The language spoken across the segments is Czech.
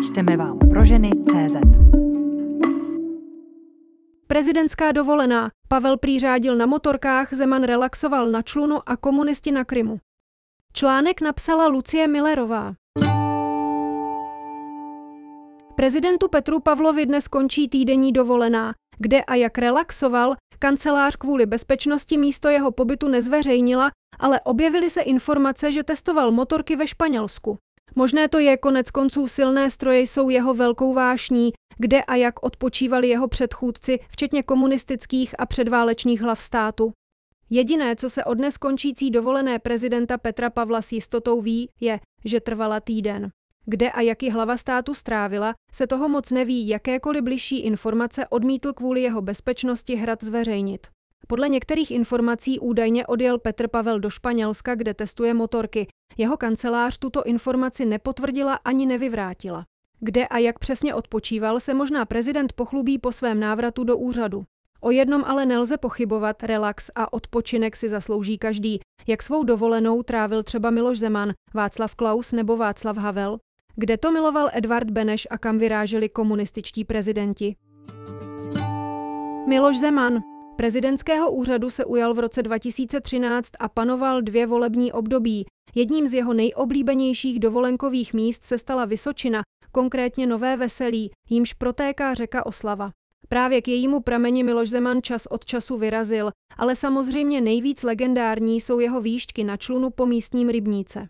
Čteme vám pro ženy CZ. Prezidentská dovolená. Pavel prý řádil na motorkách, Zeman relaxoval na člunu a komunisti na Krymu. Článek napsala Lucie Millerová. Prezidentu Petru Pavlovi dnes končí týdenní dovolená. Kde a jak relaxoval, kancelář kvůli bezpečnosti místo jeho pobytu nezveřejnila, ale objevily se informace, že testoval motorky ve Španělsku. Možné to je, konec konců silné stroje jsou jeho velkou vášní, kde a jak odpočívali jeho předchůdci, včetně komunistických a předválečných hlav státu. Jediné, co se od dnes končící dovolené prezidenta Petra Pavla s jistotou ví, je, že trvala týden. Kde a jaký hlava státu strávila, se toho moc neví, jakékoliv bližší informace odmítl kvůli jeho bezpečnosti hrad zveřejnit. Podle některých informací údajně odjel Petr Pavel do Španělska, kde testuje motorky. Jeho kancelář tuto informaci nepotvrdila ani nevyvrátila. Kde a jak přesně odpočíval, se možná prezident pochlubí po svém návratu do úřadu. O jednom ale nelze pochybovat, relax a odpočinek si zaslouží každý, jak svou dovolenou trávil třeba Miloš Zeman, Václav Klaus nebo Václav Havel, kde to miloval Edvard Beneš a kam vyráželi komunističtí prezidenti. Miloš Zeman, Prezidentského úřadu se ujal v roce 2013 a panoval dvě volební období. Jedním z jeho nejoblíbenějších dovolenkových míst se stala Vysočina, konkrétně Nové Veselí, jímž protéká řeka Oslava. Právě k jejímu prameni Miloš Zeman čas od času vyrazil, ale samozřejmě nejvíc legendární jsou jeho výšťky na člunu po místním rybníce.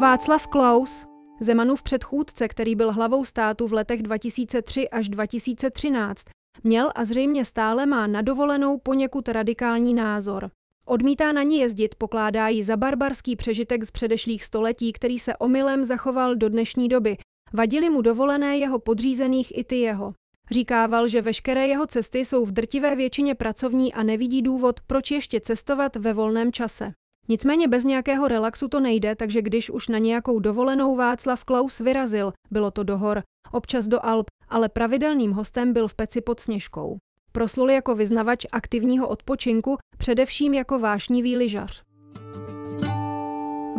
Václav Klaus, Zemanův předchůdce, který byl hlavou státu v letech 2003 až 2013, Měl a zřejmě stále má na dovolenou poněkud radikální názor. Odmítá na ní jezdit, pokládá ji za barbarský přežitek z předešlých století, který se omylem zachoval do dnešní doby. Vadili mu dovolené jeho podřízených i ty jeho. Říkával, že veškeré jeho cesty jsou v drtivé většině pracovní a nevidí důvod, proč ještě cestovat ve volném čase. Nicméně bez nějakého relaxu to nejde, takže když už na nějakou dovolenou Václav Klaus vyrazil, bylo to do hor, občas do Alp, ale pravidelným hostem byl v peci pod Sněžkou. Proslul jako vyznavač aktivního odpočinku, především jako vášnivý lyžař.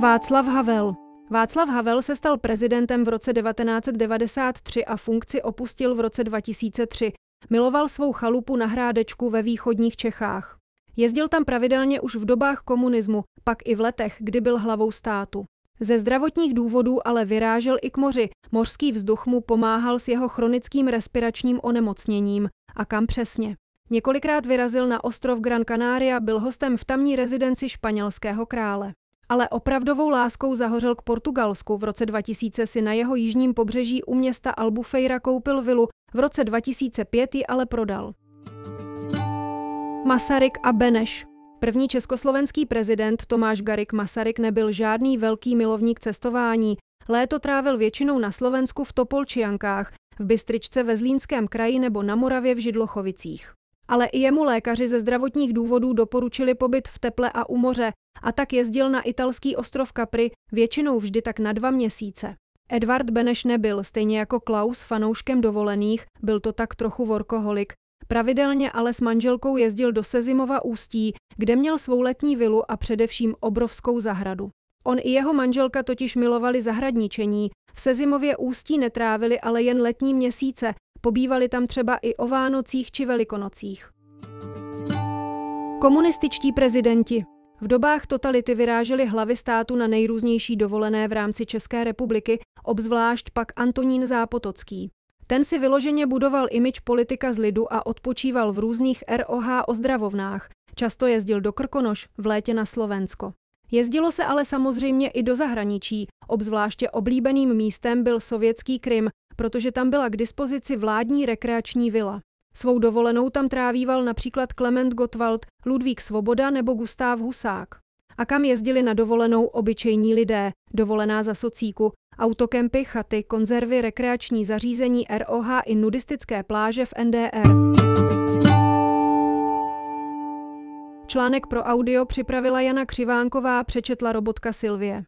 Václav Havel Václav Havel se stal prezidentem v roce 1993 a funkci opustil v roce 2003. Miloval svou chalupu na Hrádečku ve východních Čechách. Jezdil tam pravidelně už v dobách komunismu, pak i v letech, kdy byl hlavou státu. Ze zdravotních důvodů ale vyrážel i k moři. Mořský vzduch mu pomáhal s jeho chronickým respiračním onemocněním. A kam přesně? Několikrát vyrazil na ostrov Gran Canaria, byl hostem v tamní rezidenci španělského krále. Ale opravdovou láskou zahořel k Portugalsku. V roce 2000 si na jeho jižním pobřeží u města Albufeira koupil vilu, v roce 2005 ji ale prodal. Masaryk a Beneš První československý prezident Tomáš Garik Masaryk nebyl žádný velký milovník cestování. Léto trávil většinou na Slovensku v Topolčiankách, v Bystričce ve Zlínském kraji nebo na Moravě v Židlochovicích. Ale i jemu lékaři ze zdravotních důvodů doporučili pobyt v teple a u moře a tak jezdil na italský ostrov Capri, většinou vždy tak na dva měsíce. Edvard Beneš nebyl, stejně jako Klaus, fanouškem dovolených, byl to tak trochu workoholik, Pravidelně ale s manželkou jezdil do Sezimova ústí, kde měl svou letní vilu a především obrovskou zahradu. On i jeho manželka totiž milovali zahradničení, v Sezimově ústí netrávili ale jen letní měsíce, pobývali tam třeba i o Vánocích či Velikonocích. Komunističtí prezidenti v dobách totality vyrážely hlavy státu na nejrůznější dovolené v rámci České republiky, obzvlášť pak Antonín Zápotocký. Ten si vyloženě budoval imič politika z lidu a odpočíval v různých ROH ozdravovnách. Často jezdil do Krkonoš, v létě na Slovensko. Jezdilo se ale samozřejmě i do zahraničí. Obzvláště oblíbeným místem byl sovětský Krym, protože tam byla k dispozici vládní rekreační vila. Svou dovolenou tam trávíval například Klement Gottwald, Ludvík Svoboda nebo Gustáv Husák. A kam jezdili na dovolenou obyčejní lidé, dovolená za socíku, autokempy, chaty, konzervy, rekreační zařízení ROH i nudistické pláže v NDR. Článek pro audio připravila Jana Křivánková, přečetla robotka Silvie.